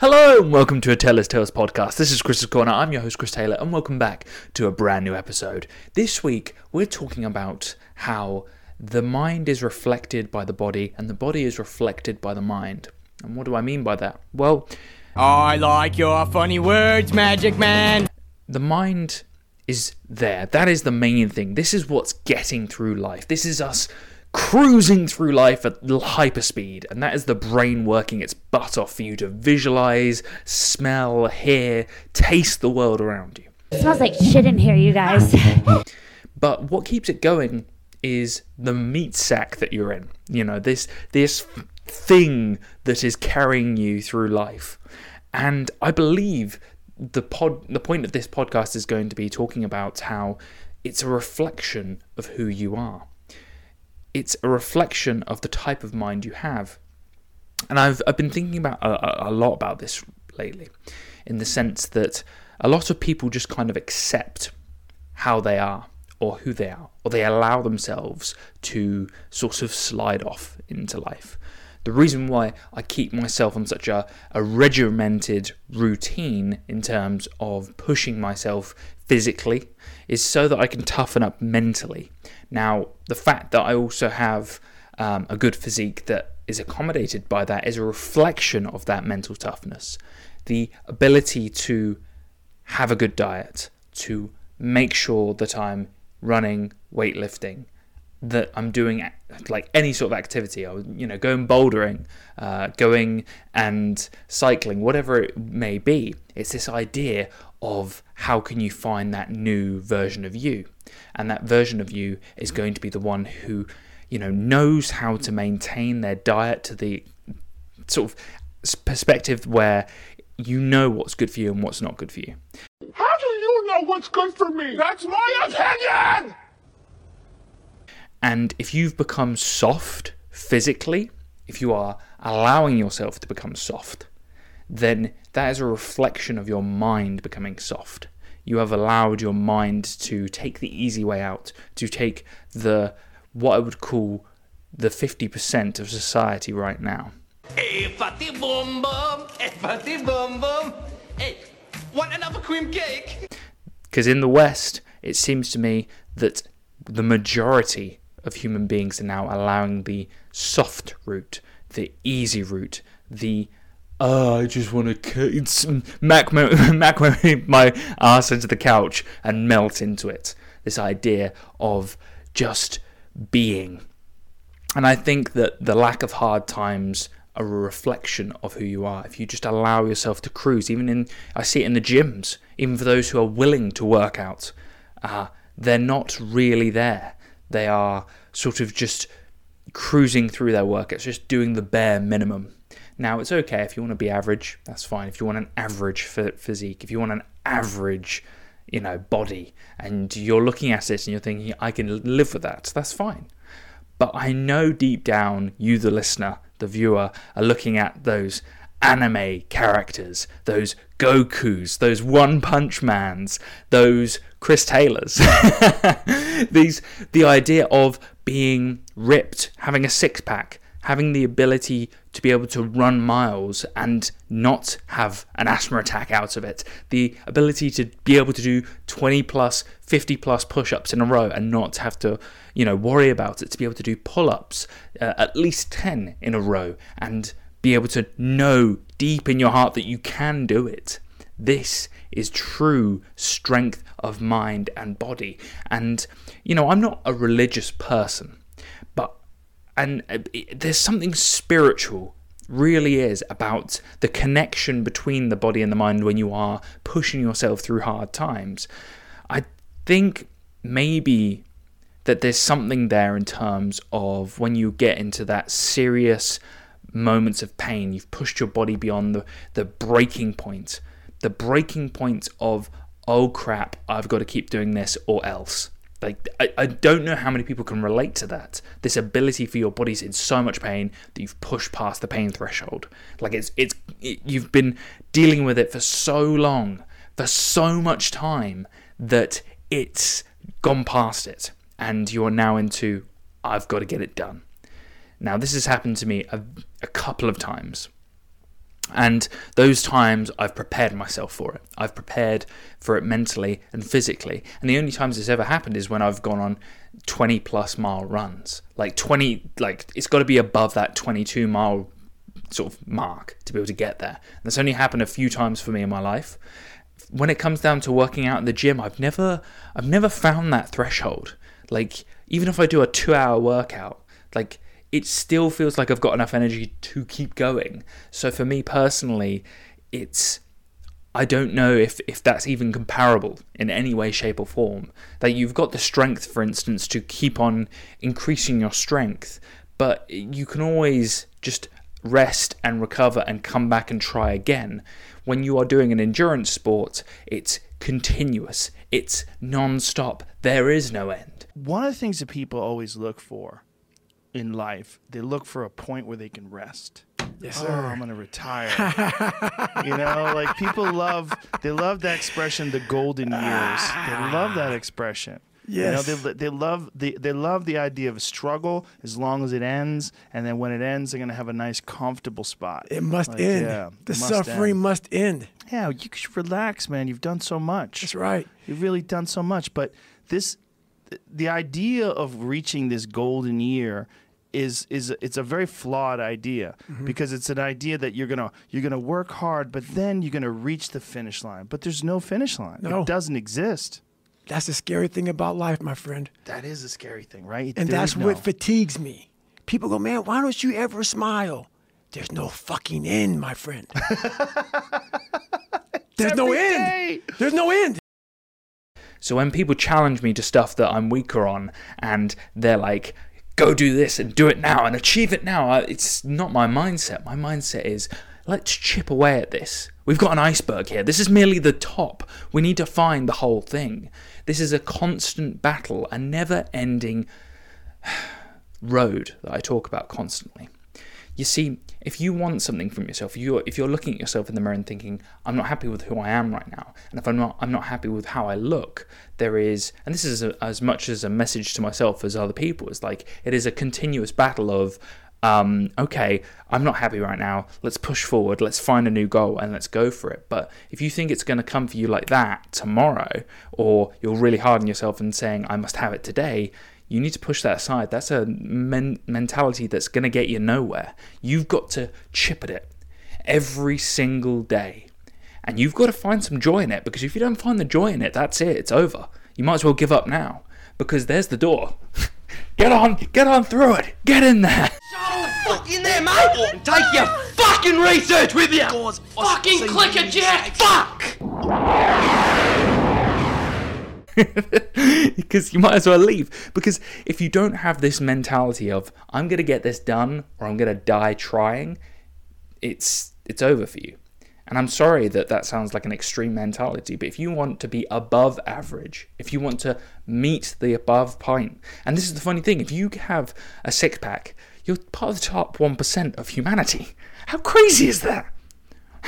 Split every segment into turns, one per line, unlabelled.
Hello and welcome to a Teller's Tales podcast. This is Chris's Corner. I'm your host, Chris Taylor, and welcome back to a brand new episode. This week, we're talking about how the mind is reflected by the body and the body is reflected by the mind. And what do I mean by that? Well,
I like your funny words, Magic Man.
the mind is there. That is the main thing. This is what's getting through life. This is us cruising through life at hyperspeed, and that is the brain working its butt off for you to visualize, smell, hear, taste the world around you.
It smells like shit in here, you guys.
But what keeps it going is the meat sack that you're in. You know, this this thing that is carrying you through life. And I believe the pod the point of this podcast is going to be talking about how it's a reflection of who you are. It's a reflection of the type of mind you have. And I've I've been thinking about a, a- lot about this lately, in the sense that a lot of people just kind of accept how they are or who they are, or they allow themselves to sort of slide off into life. The reason why I keep myself on such a, a regimented routine in terms of pushing myself physically is so that I can toughen up mentally. Now, the fact that I also have um, a good physique that is accommodated by that is a reflection of that mental toughness. The ability to have a good diet, to make sure that I'm running, weightlifting, that I'm doing like any sort of activity. Was, you know, going bouldering, uh, going and cycling, whatever it may be. It's this idea of how can you find that new version of you, and that version of you is going to be the one who, you know, knows how to maintain their diet to the sort of perspective where you know what's good for you and what's not good for you.
How do you know what's good for me? That's my opinion!
And if you've become soft physically, if you are allowing yourself to become soft, then that is a reflection of your mind becoming soft. You have allowed your mind to take the easy way out, to take the what I would call the 50% of society right now.
Hey, fatty boom boom, hey, fatty boom boom. Hey, want another cream cake?
Because in the West, it seems to me that the majority of human beings are now allowing the soft route, the easy route, the oh, I just want to mac my, mac my, my ass into the couch and melt into it. This idea of just being. And I think that the lack of hard times are a reflection of who you are. If you just allow yourself to cruise, even in, I see it in the gyms, even for those who are willing to work out, uh, they're not really there. They are sort of just cruising through their work. It's just doing the bare minimum. Now, it's okay if you want to be average, that's fine. If you want an average physique, if you want an average, you know, body, and you're looking at it and you're thinking, I can live with that, that's fine. But I know deep down, you, the listener, the viewer, are looking at those anime characters, those Gokus, those One Punch Mans, those Chris Taylors. These, the idea of being ripped, having a six pack, having the ability to be able to run miles and not have an asthma attack out of it, the ability to be able to do 20 plus, 50 plus push ups in a row and not have to, you know, worry about it, to be able to do pull ups, uh, at least 10 in a row, and be able to know deep in your heart that you can do it. This is true strength of mind and body. And, you know, I'm not a religious person, but and uh, it- there's something spiritual really is about the connection between the body and the mind when you are pushing yourself through hard times i think maybe that there's something there in terms of when you get into that serious moments of pain. You've pushed your body beyond the, the breaking point the breaking point of oh crap i've got to keep doing this or else. Like I, I don't know how many people can relate to that. This ability for your body's in so much pain that you've pushed past the pain threshold. Like it's it's it, you've been dealing with it for so long for so much time that it's gone past it and you're now into i've got to get it done now this has happened to me a, a couple of times And those times I've prepared myself for it. I've prepared for it mentally and physically. And the only times it's ever happened is when I've gone on 20 plus mile runs. Like 20, like it's got to be above that 22 mile sort of mark to be able to get there. And that's only happened a few times for me in my life. When it comes down to working out in the gym, I've never, I've never found that threshold. Like even if I do a two hour workout, like it still feels like I've got enough energy to keep going. So for me personally, it's I don't know if, if that's even comparable in any way, shape, or form. That you've got the strength, for instance, to keep on increasing your strength, but you can always just rest and recover and come back and try again. When you are doing an endurance sport, it's continuous, it's non stop, there is no end.
One of the things that people always look for in life, they look for a point where they can rest.
Yes,
Oh. I'm gonna retire. you know, like people love they love that expression, the golden years. They ah. love that expression.
Yes.
You know, they, they love the they love the idea of a struggle as long as it ends, and then when it ends, they're gonna have a nice, comfortable spot.
It must
Like,
end.
yeah,
the
must
suffering
end.
must end.
Yeah, you should relax, man. You've done so much.
That's right.
You've really done so much. But this, the idea of reaching this golden year is is it's a very flawed idea
Mm-hmm.
because it's an idea that you're gonna you're gonna work hard, but then you're gonna reach the finish line. But there's no finish line.
No.
It doesn't exist.
That's the scary thing about life, my friend.
That is a scary thing, right?
And
There
that's
no-
what fatigues me. People go, man, why don't you ever smile? There's no fucking end, my friend. There's no
Every
end. There's no end.
So when people challenge me to stuff that I'm weaker on and they're like, go do this and do it now and achieve it now, it's not my mindset. My mindset is, let's chip away at this. We've got an iceberg here. This is merely the top. We need to find the whole thing. This is a constant battle, a never ending road that I talk about constantly. You see, if you want something from yourself, if you're if you're looking at yourself in the mirror and thinking, "I'm not happy with who I am right now," and if I'm not I'm not happy with how I look, there is, and this is a, as much as a message to myself as other people. It's like it is a continuous battle of, um, okay, I'm not happy right now. Let's push forward. Let's find a new goal and let's go for it. But if you think it's going to come for you like that tomorrow, or you're really hard on yourself and saying, "I must have it today," you need to push that aside. That's a men- mentality that's going to get you nowhere. You've got to chip at it every single day. And you've got to find some joy in it because if you don't find the joy in it, that's it. It's over. You might as well give up now because there's the door. get on, get on through it. Get in there.
Fuck in there, mate! And take your fucking research with you! Fucking clicker jack! Fuck!
because you might as well leave. Because if you don't have this mentality of I'm gonna get this done or I'm gonna die trying, it's it's over for you. And I'm sorry that that sounds like an extreme mentality, but if you want to be above average, if you want to meet the above point, and this is the funny thing, if you have a six pack, you're part of the top 1% of humanity. How crazy is that?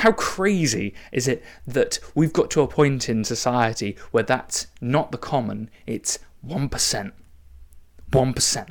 How crazy is it that we've got to a point in society where that's not the common, it's 1%. 1%.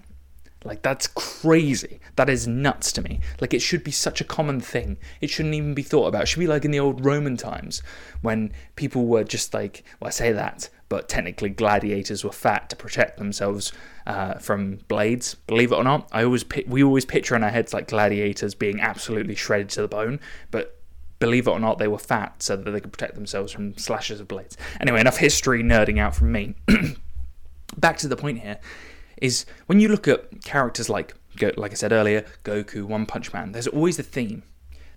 Like, that's crazy. That is nuts to me. Like, it should be such a common thing. It shouldn't even be thought about. It should be like in the old Roman times when people were just like, well, I say that, but technically gladiators were fat to protect themselves uh, from blades. Believe it or not, I always we always picture in our heads like gladiators being absolutely shredded to the bone, but believe it or not, they were fat so that they could protect themselves from slashes of blades. Anyway, enough history nerding out from me. Back to the point here is when you look at characters like, like I said earlier, Goku, One Punch Man, there's always a theme.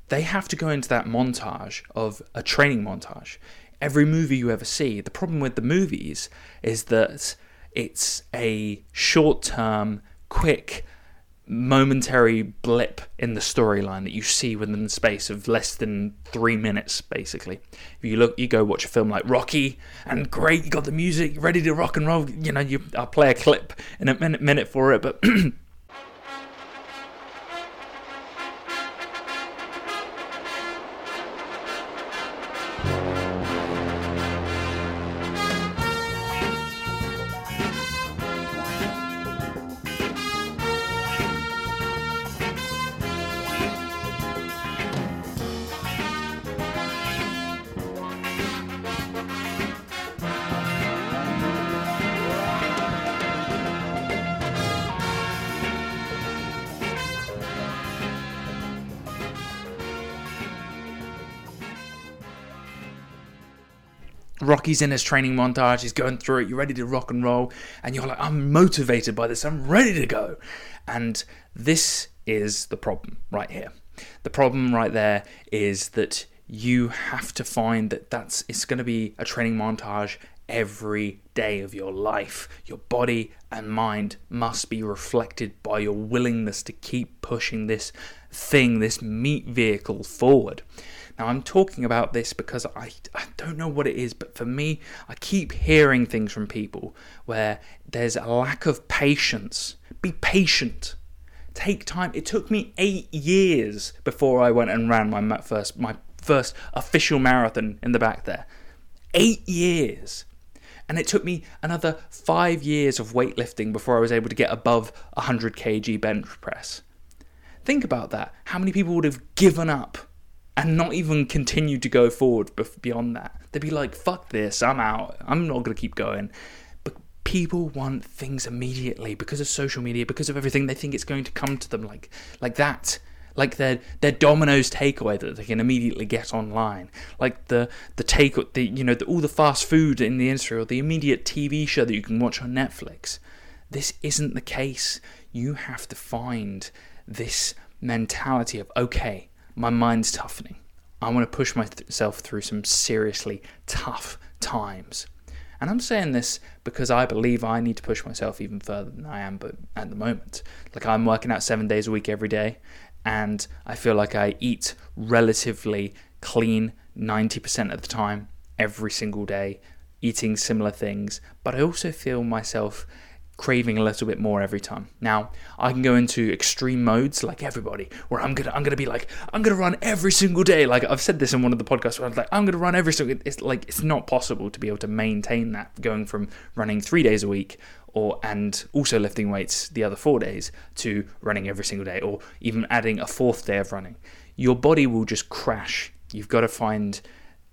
They have to go into that montage of a training montage. Every movie you ever see, the problem with the movies is that it's a short term, quick, momentary blip in the storyline that you see within the space of less than three minutes, basically. If you look, you go watch a film like Rocky, and great, you got the music ready to rock and roll. You know, you I'll play a clip in a minute, minute for it, but Rocky's in his training montage, he's going through it, you're ready to rock and roll, and you're like, I'm motivated by this, I'm ready to go. And this is the problem right here. The problem right there is that you have to find that that's it's going to be a training montage every day of your life. Your body and mind must be reflected by your willingness to keep pushing this thing, this meat vehicle forward. Now, I'm talking about this because I, I don't know what it is, but for me, I keep hearing things from people where there's a lack of patience. Be patient. Take time. It took me eight years before I went and ran my first my first official marathon in the back there. Eight years. And it took me another five years of weightlifting before I was able to get above 100 kg bench press. Think about that. How many people would have given up and not even continue to go forward beyond that? They'd be like, fuck this, I'm out. I'm not going to keep going. But people want things immediately because of social media, because of everything. They think it's going to come to them like, like that. Like their their Domino's takeaway that they can immediately get online, like the the take the you know the, all the fast food in the industry or the immediate TV show that you can watch on Netflix. This isn't the case. You have to find this mentality of okay, my mind's toughening. I want to push myself through some seriously tough times. And I'm saying this because I believe I need to push myself even further than I am but at the moment. Like I'm working out 7 days a week every day and I feel like I eat relatively clean 90% of the time every single day eating similar things, but I also feel myself craving a little bit more every time. Now, I can go into extreme modes like everybody, where I'm gonna I'm gonna be like I'm gonna run every single day. Like I've said this in one of the podcasts where I'm like I'm gonna run every single. It's like it's not possible to be able to maintain that going from running three days a week or and also lifting weights the other four days to running every single day or even adding a fourth day of running. Your body will just crash. You've got to find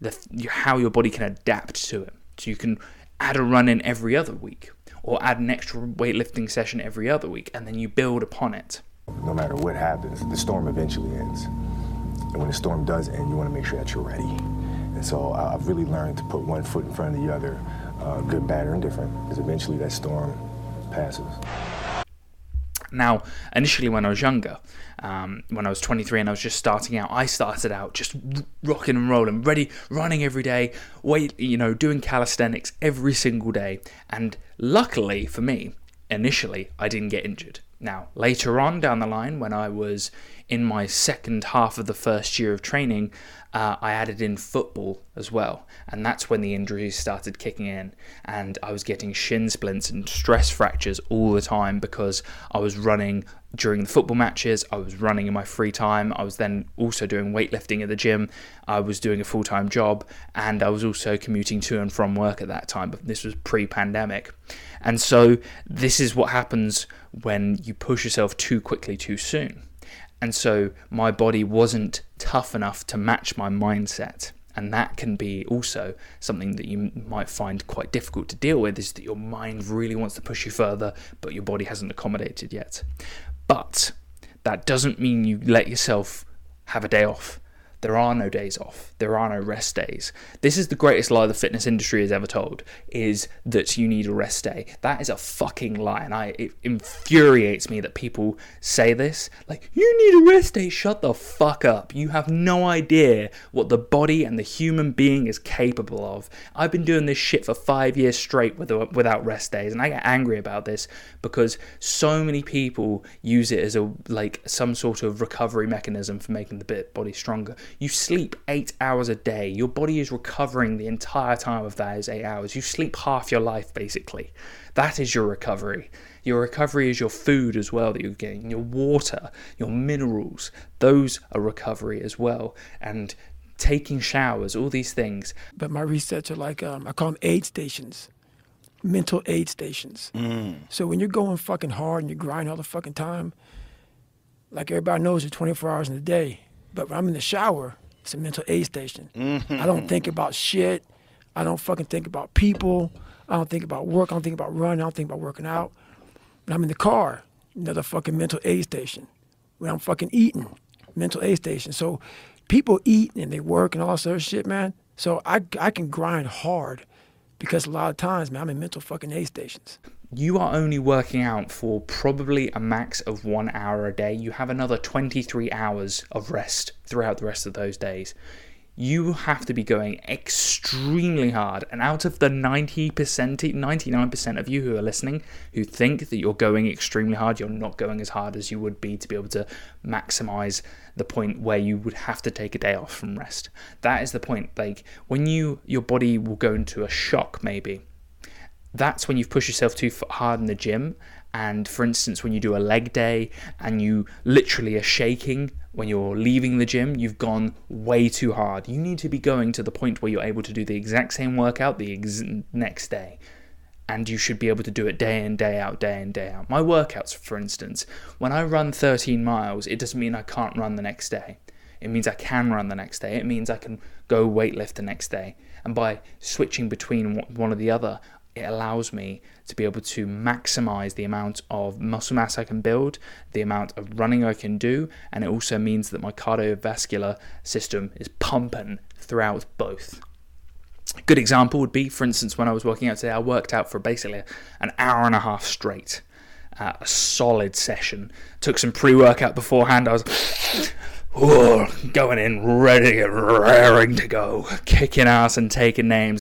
the how your body can adapt to it. So you can add a run in every other week or add an extra weightlifting session every other week, and then you build upon it.
No matter what happens, the storm eventually ends. And when the storm does end, you want to make sure that you're ready. And so I've really learned to put one foot in front of the other, uh, good, bad, or indifferent, because eventually that storm passes.
Now, initially, when I was younger, um, when I was 23 and I was just starting out, I started out just rocking and rolling, ready, running every day, wait, you know, doing calisthenics every single day. And luckily for me, initially, I didn't get injured. Now, later on down the line, when I was in my second half of the first year of training, uh, I added in football as well. And that's when the injuries started kicking in. And I was getting shin splints and stress fractures all the time because I was running during the football matches, I was running in my free time, I was then also doing weightlifting at the gym, I was doing a full time job, and I was also commuting to and from work at that time. But this was pre pandemic. And so, this is what happens when you push yourself too quickly too soon. And so my body wasn't tough enough to match my mindset. And that can be also something that you might find quite difficult to deal with is that your mind really wants to push you further, but your body hasn't accommodated yet. But that doesn't mean you let yourself have a day off. There are no days off. There are no rest days. This is the greatest lie the fitness industry has ever told is that you need a rest day. That is a fucking lie and I it infuriates me that people say this like you need a rest day. Shut the fuck up. You have no idea what the body and the human being is capable of. I've been doing this shit for 5 years straight without rest days and I get angry about this because so many people use it as a like some sort of recovery mechanism for making the body stronger you sleep eight hours a day. Your body is recovering the entire time of those eight hours. You sleep half your life, basically. That is your recovery. Your recovery is your food as well that you're getting, your water, your minerals. Those are recovery as well. And taking showers, all these things.
But my research are like, um, I call them aid stations, mental aid stations.
Mm.
So when you're going fucking hard and you grind all the fucking time, like everybody knows, it's 24 hours in a day. But when I'm in the shower, it's a mental aid station. I don't mm-hmm. think about shit. I don't fucking think about people. I don't think about work. I don't think about running. I don't think about working out. When I'm in the car, another fucking mental aid station. When I'm fucking eating, mental aid station. So people eat and they work and all sort of shit, man. So I I can grind hard because a lot of times, man, I'm in mental fucking aid stations.
You are only working out for probably a max of one hour a day. You have another 23 hours of rest throughout the rest of those days. You have to be going extremely hard. And out of the 90%, 99% of you who are listening who think that you're going extremely hard, you're not going as hard as you would be to be able to maximize the point where you would have to take a day off from rest. That is the point. Like when you your body will go into a shock maybe that's when you've pushed yourself too hard in the gym. And for instance, when you do a leg day and you literally are shaking when you're leaving the gym, you've gone way too hard. You need to be going to the point where you're able to do the exact same workout the ex- next day. And you should be able to do it day in, day out, day in, day out. My workouts, for instance, when I run 13 miles, it doesn't mean I can't run the next day. It means I can run the next day. It means I can go weightlift the next day. And by switching between one- one or the other, it allows me to be able to maximize the amount of muscle mass I can build, the amount of running I can do, and it also means that my cardiovascular system is pumping throughout both. A good example would be, for instance, when I was working out today, I worked out for basically an hour and a half straight. Uh, a solid session. Took some pre workout beforehand. I was going in ready, and raring to go, kicking ass and taking names.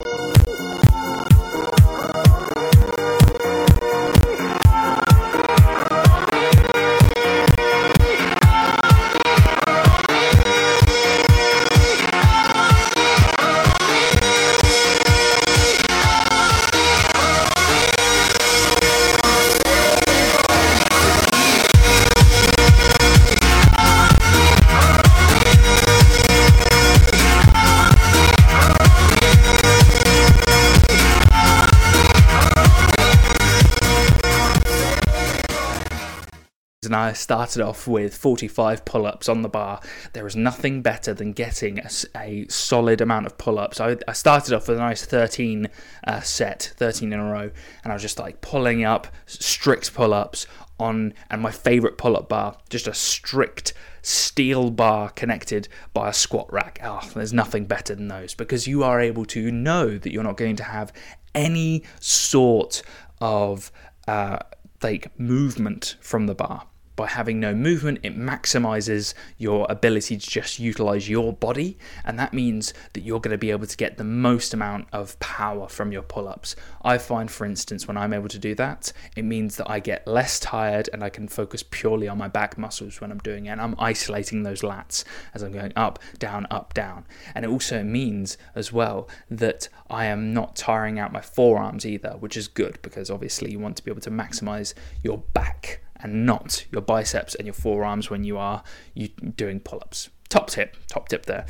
I started off with 45 pull ups on the bar. There is nothing better than getting a solid amount of pull ups. I, I started off with a nice 13 uh, set, 13 in a row, and I was just like pulling up strict pull ups on, and my favorite pull up bar, just a strict steel bar connected by a squat rack. Oh, there's nothing better than those because you are able to know that you're not going to have any sort of uh, like movement from the bar. By having no movement, it maximizes your ability to just utilize your body, and that means that you're going to be able to get the most amount of power from your pull ups. I find, for instance, when I'm able to do that, it means that I get less tired and I can focus purely on my back muscles when I'm doing it, and I'm isolating those lats as I'm going up, down, up, down. And it also means as well that I am not tiring out my forearms either, which is good because obviously you want to be able to maximize your back and not your biceps and your forearms when you are you doing pull-ups. Top tip, top tip there.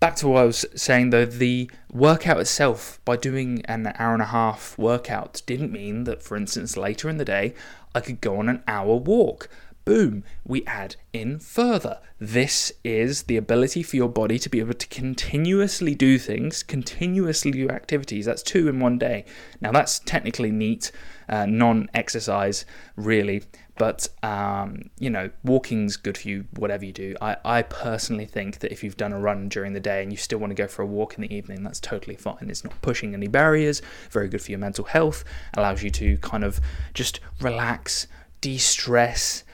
Back to what I was saying though, the workout itself, by doing an hour and a half workout, didn't mean that, for instance, later in the day, I could go on an hour walk. Boom, we add in further. This is the ability for your body to be able to continuously do things, continuously do activities. That's two in one day. Now, that's technically neat, uh, non exercise, really, but um, you know, walking's good for you, whatever you do. I, I personally think that if you've done a run during the day and you still want to go for a walk in the evening, that's totally fine. It's not pushing any barriers, very good for your mental health, allows you to kind of just relax, de stress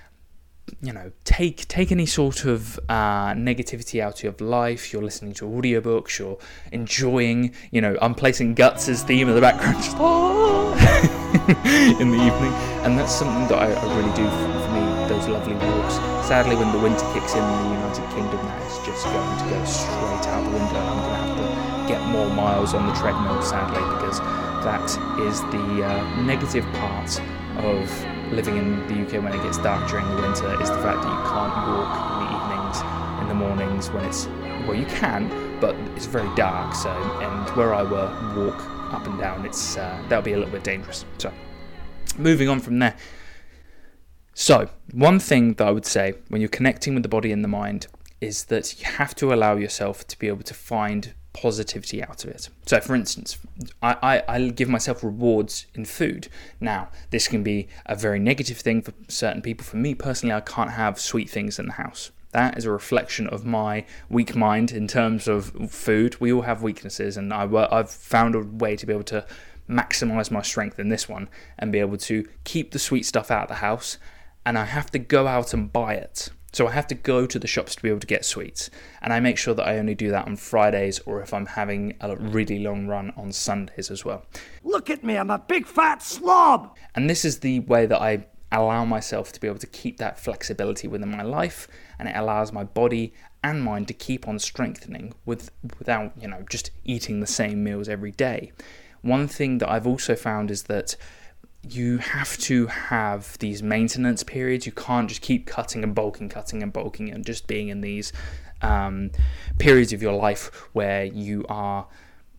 you know take take any sort of uh, negativity out of your life. You're listening to audiobooks. You're enjoying you know i'm placing guts as theme in the background. Just, in the evening. And that's something that i, I really do for, for me those lovely walks. Sadly when the winter kicks in in the united kingdom that is just going to go straight out the window and i'm going to have to get more miles on the treadmill sadly because that is the uh, negative part of living in the UK when it gets dark during the winter is the fact that you can't walk in the evenings, in the mornings when it's well you can, but it's very dark. So and where I were walk up and down, it's uh, that'll be a little bit dangerous. So moving on from there. So one thing that I would say when you're connecting with the body and the mind is that you have to allow yourself to be able to find positivity out of it. So, for instance, I, I, I give myself rewards in food. Now, this can be a very negative thing for certain people. For me personally, I can't have sweet things in the house. That is a reflection of my weak mind in terms of food. We all have weaknesses, and I, I've found a way to be able to maximize my strength in this one and be able to keep the sweet stuff out of the house. And I have to go out and buy it. So I have to go to the shops to be able to get sweets. And I make sure that I only do that on Fridays or if I'm having a really long run on Sundays as well.
Look at me, I'm a big fat slob.
And this is the way that I allow myself to be able to keep that flexibility within my life and it allows my body and mind to keep on strengthening with without, you know, just eating the same meals every day. One thing that I've also found is that you have to have these maintenance periods. You can't just keep cutting and bulking, cutting and bulking, and just being in these um, periods of your life where you are,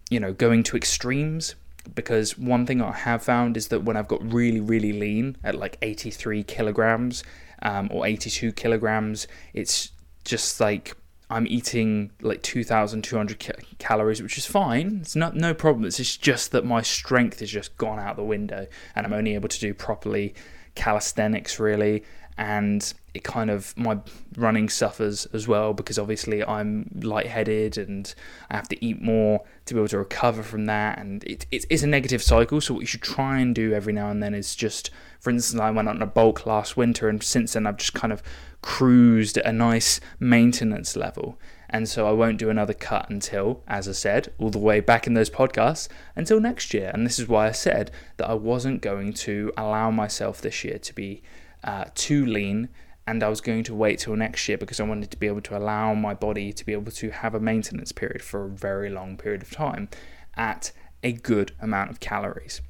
you know, going to extremes. Because one thing I have found is that when I've got really, really lean at like 83 kilograms um, or 82 kilograms, it's just like I'm eating like 2,200 ca- calories, which is fine. It's not no problem. It's just that my strength has just gone out the window, and I'm only able to do properly calisthenics really, and it kind of my running suffers as well because obviously I'm lightheaded and I have to eat more to be able to recover from that, and it, it, it's a negative cycle. So what you should try and do every now and then is just, for instance, I went on a bulk last winter, and since then I've just kind of cruised at a nice maintenance level. And so I won't do another cut until, as I said, all the way back in those podcasts, until next year. And this is why I said that I wasn't going to allow myself this year to be uh, too lean and I was going to wait till next year because I wanted to be able to allow my body to be able to have a maintenance period for a very long period of time at a good amount of calories.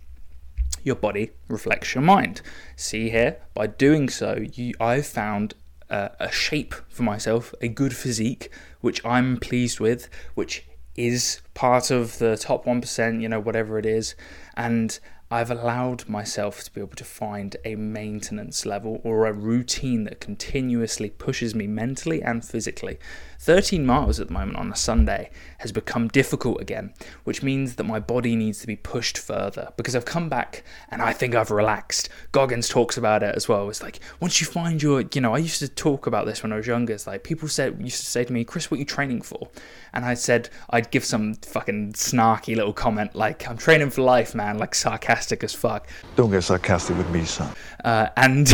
Your body reflects your mind. See here, by doing so, you, I've found uh, a shape for myself, a good physique, which I'm pleased with, which is part of the top 1%, you know, whatever it is. And I've allowed myself to be able to find a maintenance level or a routine that continuously pushes me mentally and physically. 13 miles at the moment on a Sunday has become difficult again, which means that my body needs to be pushed further because I've come back and I think I've relaxed. Goggins talks about it as well. It's like once you find your, you know, I used to talk about this when I was younger. It's like people said used to say to me, "Chris, what are you training for?" And I said I'd give some fucking snarky little comment like, "I'm training for life, man," like sarcastic as fuck.
Don't get sarcastic with me, son.
Uh, and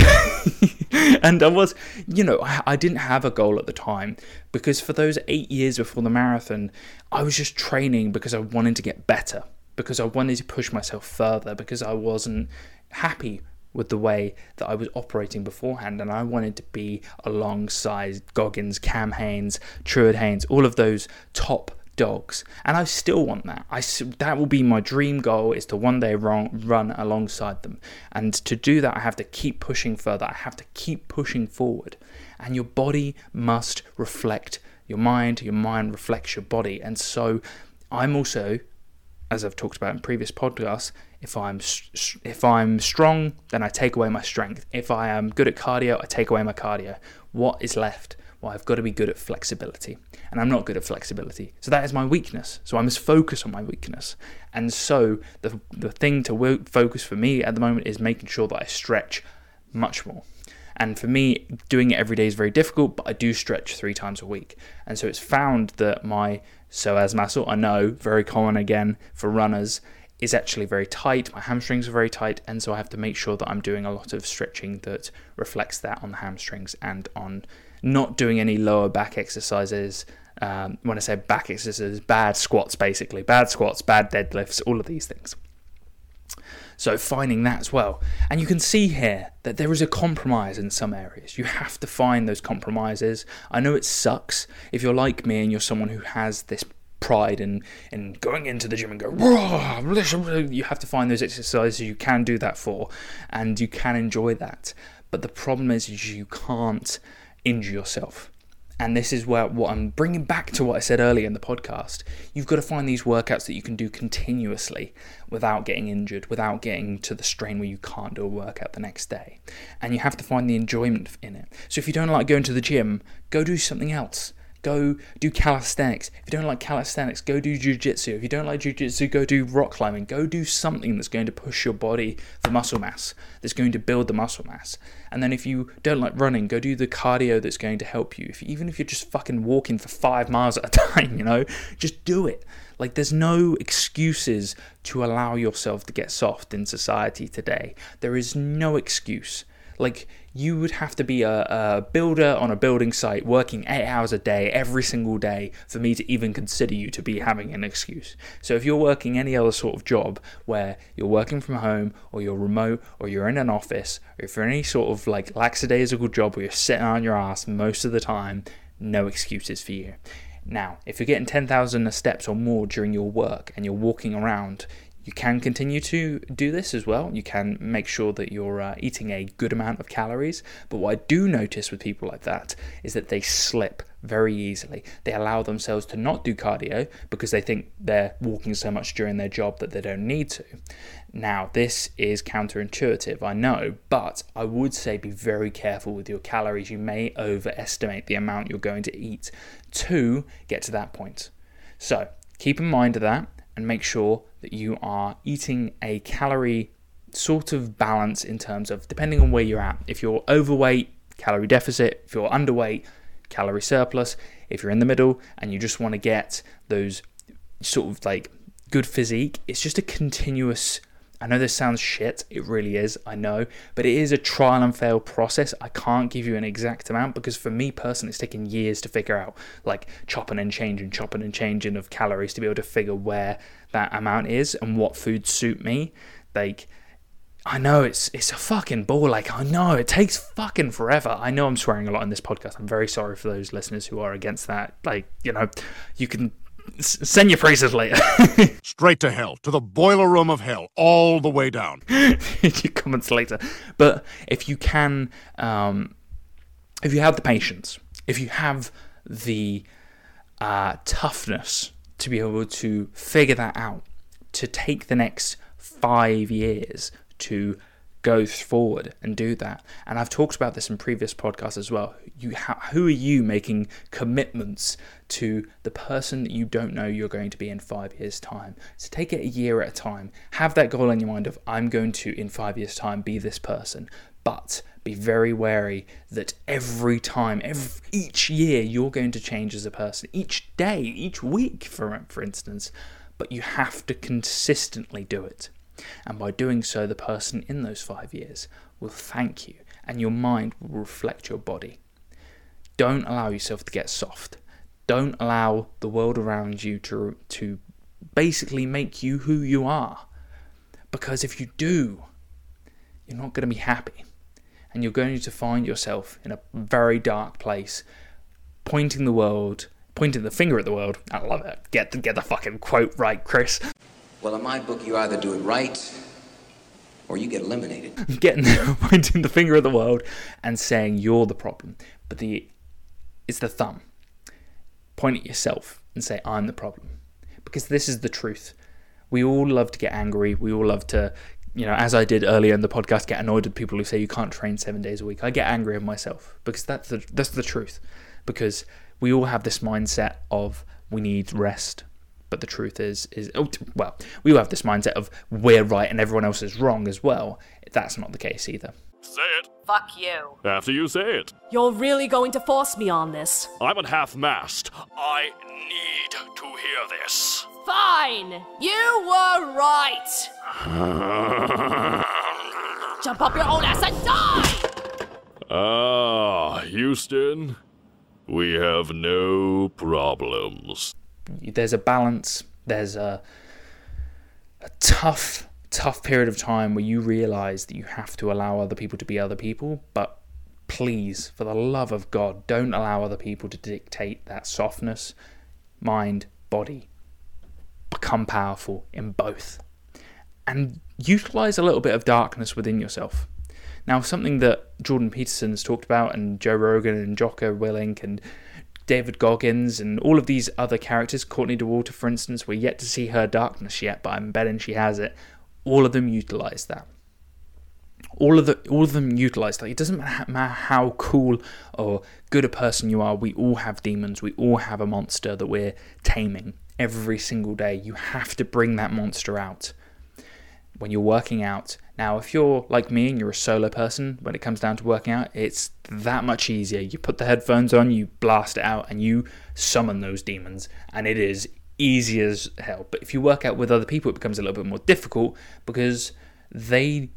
and I was, you know, I, I didn't have a goal at the time because for those eight years before the marathon, I was just training because I wanted to get better, because I wanted to push myself further, because I wasn't happy with the way that I was operating beforehand, and I wanted to be alongside Goggins, Cam Hanes, Truett Hanes, all of those top dogs, and I still want that. I that will be my dream goal is to one day run, run alongside them, and to do that, I have to keep pushing further. I have to keep pushing forward, and your body must reflect your mind. Your mind reflects your body, and so I'm also, as I've talked about in previous podcasts, if I'm if I'm strong, then I take away my strength. If I am good at cardio, I take away my cardio. What is left? Well, I've got to be good at flexibility, and I'm not good at flexibility. So that is my weakness. So I must focus on my weakness. And so the the thing to focus for me at the moment is making sure that I stretch much more. And for me, doing it every day is very difficult, but I do stretch three times a week. And so it's found that my psoas muscle, I know, very common again for runners, is actually very tight. My hamstrings are very tight, and so I have to make sure that I'm doing a lot of stretching that reflects that on the hamstrings and on not doing any lower back exercises. Um, when I say back exercises, bad squats basically, bad squats, bad deadlifts, all of these things. So finding that as well. And you can see here that there is a compromise in some areas. You have to find those compromises. I know it sucks if you're like me and you're someone who has this pride in in going into the gym and go you have to find those exercises you can do that for and you can enjoy that but the problem is, is you can't injure yourself and this is where what I'm bringing back to what I said earlier in the podcast. You've got to find these workouts that you can do continuously without getting injured, without getting to the strain where you can't do a workout the next day. And you have to find the enjoyment in it. So if you don't like going to the gym, go do something else go do calisthenics. If you don't like calisthenics, go do jujitsu. If you don't like jujitsu, go do rock climbing. Go do something that's going to push your body for muscle mass, that's going to build the muscle mass. And then if you don't like running, go do the cardio that's going to help you. If, even if you're just fucking walking for five miles at a time, you know, just do it. Like, there's no excuses to allow yourself to get soft in society today. There is no excuse. Like, you would have to be a, a, builder on a building site working eight hours a day every single day for me to even consider you to be having an excuse. So, if you're working any other sort of job where you're working from home or you're remote or you're in an office or if you're any sort of like lackadaisical job where you're sitting on your ass most of the time, no excuses for you. Now, if you're getting 10,000 steps or more during your work and you're walking around, you can continue to do this as well. You can make sure that you're uh, eating a good amount of calories. But what I do notice with people like that is that they slip very easily. They allow themselves to not do cardio because they think they're walking so much during their job that they don't need to. Now, this is counterintuitive, I know, but I would say be very careful with your calories. You may overestimate the amount you're going to eat to get to that point. So, keep in mind that and make sure that you are eating a calorie sort of balance in terms of depending on where you're at. If you're overweight, calorie deficit, if you're underweight, calorie surplus, if you're in the middle and you just want to get those sort of like good physique, it's just a continuous I know this sounds shit, it really is, I know, but it is a trial and fail process. I can't give you an exact amount because for me personally, it's taken years to figure out, like chopping and changing, chopping and changing of calories to be able to figure where that amount is and what foods suit me. Like, I know it's it's a fucking ball. Like I know it takes fucking forever. I know I'm swearing a lot in this podcast. I'm very sorry for those listeners who are against that. Like you know, you can send your praises later.
Straight to hell, to the boiler room of hell, all the way down.
your comments later. But if you can, um, if you have the patience, if you have the uh, toughness to be able to figure that out, to take the next five years to go forward and do that. And I've talked about this in previous podcasts as well. You, how, who are you making commitments to the person that you don't know you're going to be in five years' time? So take it a year at a time. Have that goal in your mind of I'm going to in five years' time be this person. But be very wary that every time, every, each year, you're going to change as a person. Each day, each week, for for instance. But you have to consistently do it. And by doing so, the person in those five years will thank you, and your mind will reflect your body. Don't allow yourself to get soft. Don't allow the world around you to, to basically make you who you are. Because if you do, you're not going to be happy. And you're going to find yourself in a very dark place, pointing the world, pointing the finger at the world. I love it. Get the, get the fucking quote right, Chris.
Well, in my book, you either do it right or you get eliminated.
Getting there, pointing the finger at the world and saying you're the problem. But the it's the thumb. Point at yourself and say, I'm the problem. Because this is the truth. We all love to get angry. We all love to, you know, as I did earlier in the podcast, get annoyed at people who say you can't train seven days a week. I get angry at myself because that's the that's the truth. Because we all have this mindset of we need rest, but the truth is, is oh, well, we all have this mindset of we're right and everyone else is wrong as well. That's not the case either.
Say it.
Fuck you.
After you say it.
You're really going to force me on this.
I'm at half mast. I need to hear this.
Fine. You were right. Jump up your own ass and die!
Ah, Houston. We have no problems
there's a balance. There's a a tough, tough period of time where you realize that you have to allow other people to be other people, but please, for the love of God, don't allow other people to dictate that softness, mind, body. Become powerful in both. And utilize a little bit of darkness within yourself. Now, something that Jordan Peterson has talked about, and Joe Rogan and Jocko Willink and David Goggins and all of these other characters, Courtney Dauwalter, for instance, we're yet to see her darkness yet, but I'm betting she has it. All of them utilize that. all of the all of them utilize that. it doesn't matter how cool or good a person you are. We all have demons. We all have a monster that we're taming every single day. You have to bring that monster out when you're working out. Now, if you're like me and you're a solo person, when it comes down to working out, it's that much easier. You put the headphones on, you blast it out, and you summon those demons, and it is easy as hell. But if you work out with other people, it becomes a little bit more difficult because they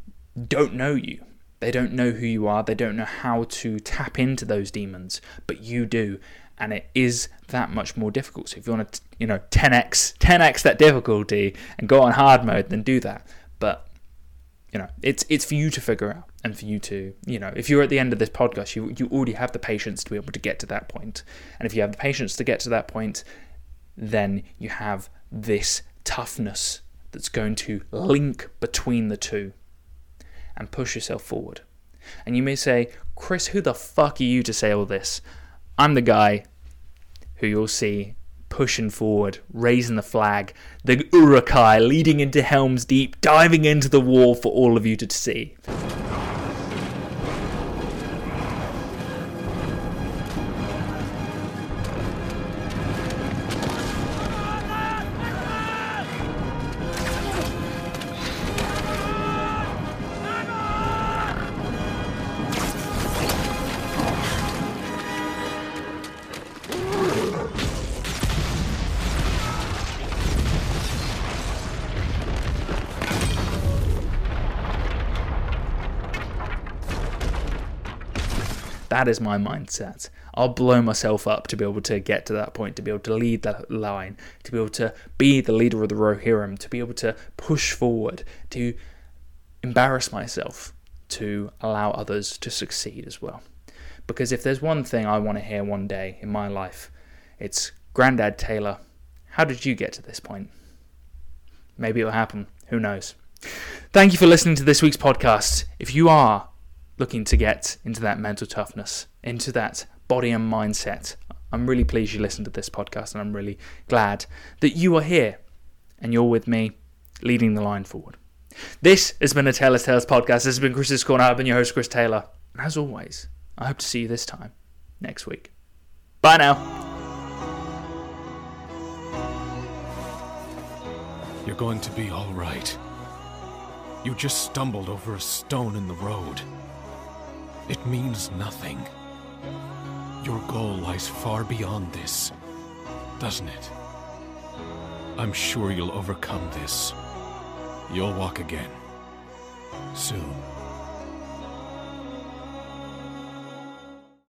don't know you. They don't know who you are. They don't know how to tap into those demons, but you do. And it is that much more difficult. So if you want to, you know, 10x, 10x that difficulty and go on hard mode, then do that. But you know, it's it's for you to figure out and for you to, you know, if you're at the end of this podcast, you you already have the patience to be able to get to that point. And if you have the patience to get to that point, then you have this toughness that's going to link between the two and push yourself forward. And you may say, Chris, who the fuck are you to say all this? I'm the guy who you'll see pushing forward, raising the flag, the Uruk-hai leading into Helm's Deep, diving into the wall for all of you to see. That is my mindset. I'll blow myself up to be able to get to that point, to be able to lead that line, to be able to be the leader of the Rohirrim, to be able to push forward, to embarrass myself, to allow others to succeed as well. Because if there's one thing I want to hear one day in my life, it's Grandad Taylor, how did you get to this point? Maybe it'll happen. Who knows? Thank you for listening to this week's podcast. If you are looking to get into that mental toughness, into that body and mindset, I'm really pleased you listened to this podcast and I'm really glad that you are here and you're with me leading the line forward. This has been a Taylor's Tales podcast. This has been Chris's Corner. I've been your host, Chris Taylor. And as always, I hope to see you this time next week. Bye now.
You're going to be all right. You just stumbled over a stone in the road. It means nothing. Your goal lies far beyond this, doesn't it? I'm sure you'll overcome this. You'll walk again. Soon.